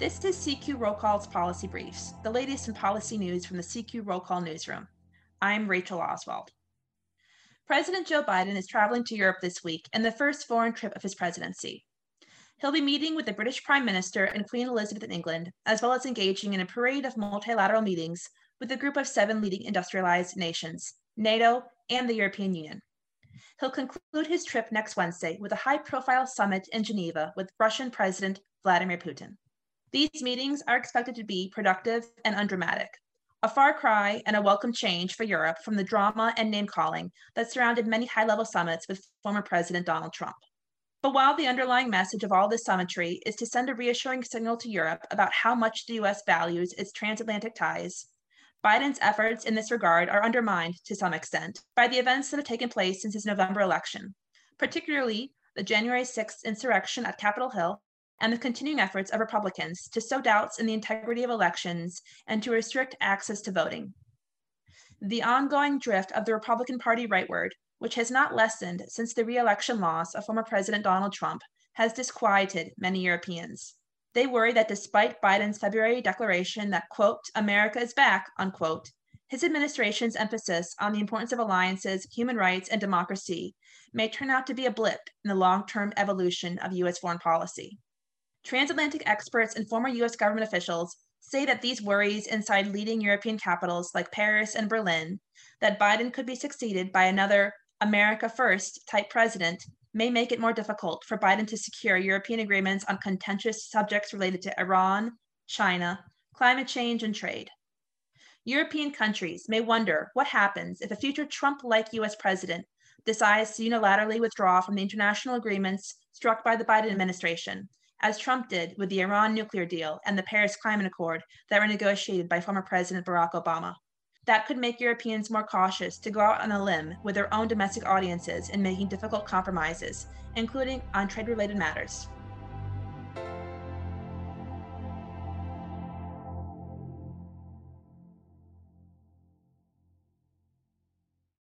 This is CQ Roll Call's Policy Briefs, the latest in policy news from the CQ Roll Call newsroom. I'm Rachel Oswald. President Joe Biden is traveling to Europe this week in the first foreign trip of his presidency. He'll be meeting with the British Prime Minister and Queen Elizabeth in England, as well as engaging in a parade of multilateral meetings with a group of seven leading industrialized nations, NATO, and the European Union. He'll conclude his trip next Wednesday with a high profile summit in Geneva with Russian President Vladimir Putin. These meetings are expected to be productive and undramatic, a far cry and a welcome change for Europe from the drama and name calling that surrounded many high level summits with former President Donald Trump. But while the underlying message of all this summitry is to send a reassuring signal to Europe about how much the US values its transatlantic ties, Biden's efforts in this regard are undermined to some extent by the events that have taken place since his November election, particularly the January 6th insurrection at Capitol Hill and the continuing efforts of Republicans to sow doubts in the integrity of elections and to restrict access to voting. The ongoing drift of the Republican Party rightward, which has not lessened since the re-election loss of former President Donald Trump, has disquieted many Europeans. They worry that despite Biden's February declaration that, quote, America is back, unquote, his administration's emphasis on the importance of alliances, human rights, and democracy may turn out to be a blip in the long term evolution of U.S. foreign policy. Transatlantic experts and former US government officials say that these worries inside leading European capitals like Paris and Berlin, that Biden could be succeeded by another America First type president, may make it more difficult for Biden to secure European agreements on contentious subjects related to Iran, China, climate change, and trade. European countries may wonder what happens if a future Trump like US president decides to unilaterally withdraw from the international agreements struck by the Biden administration as Trump did with the Iran nuclear deal and the Paris Climate Accord that were negotiated by former President Barack Obama. That could make Europeans more cautious to go out on a limb with their own domestic audiences in making difficult compromises, including on trade related matters.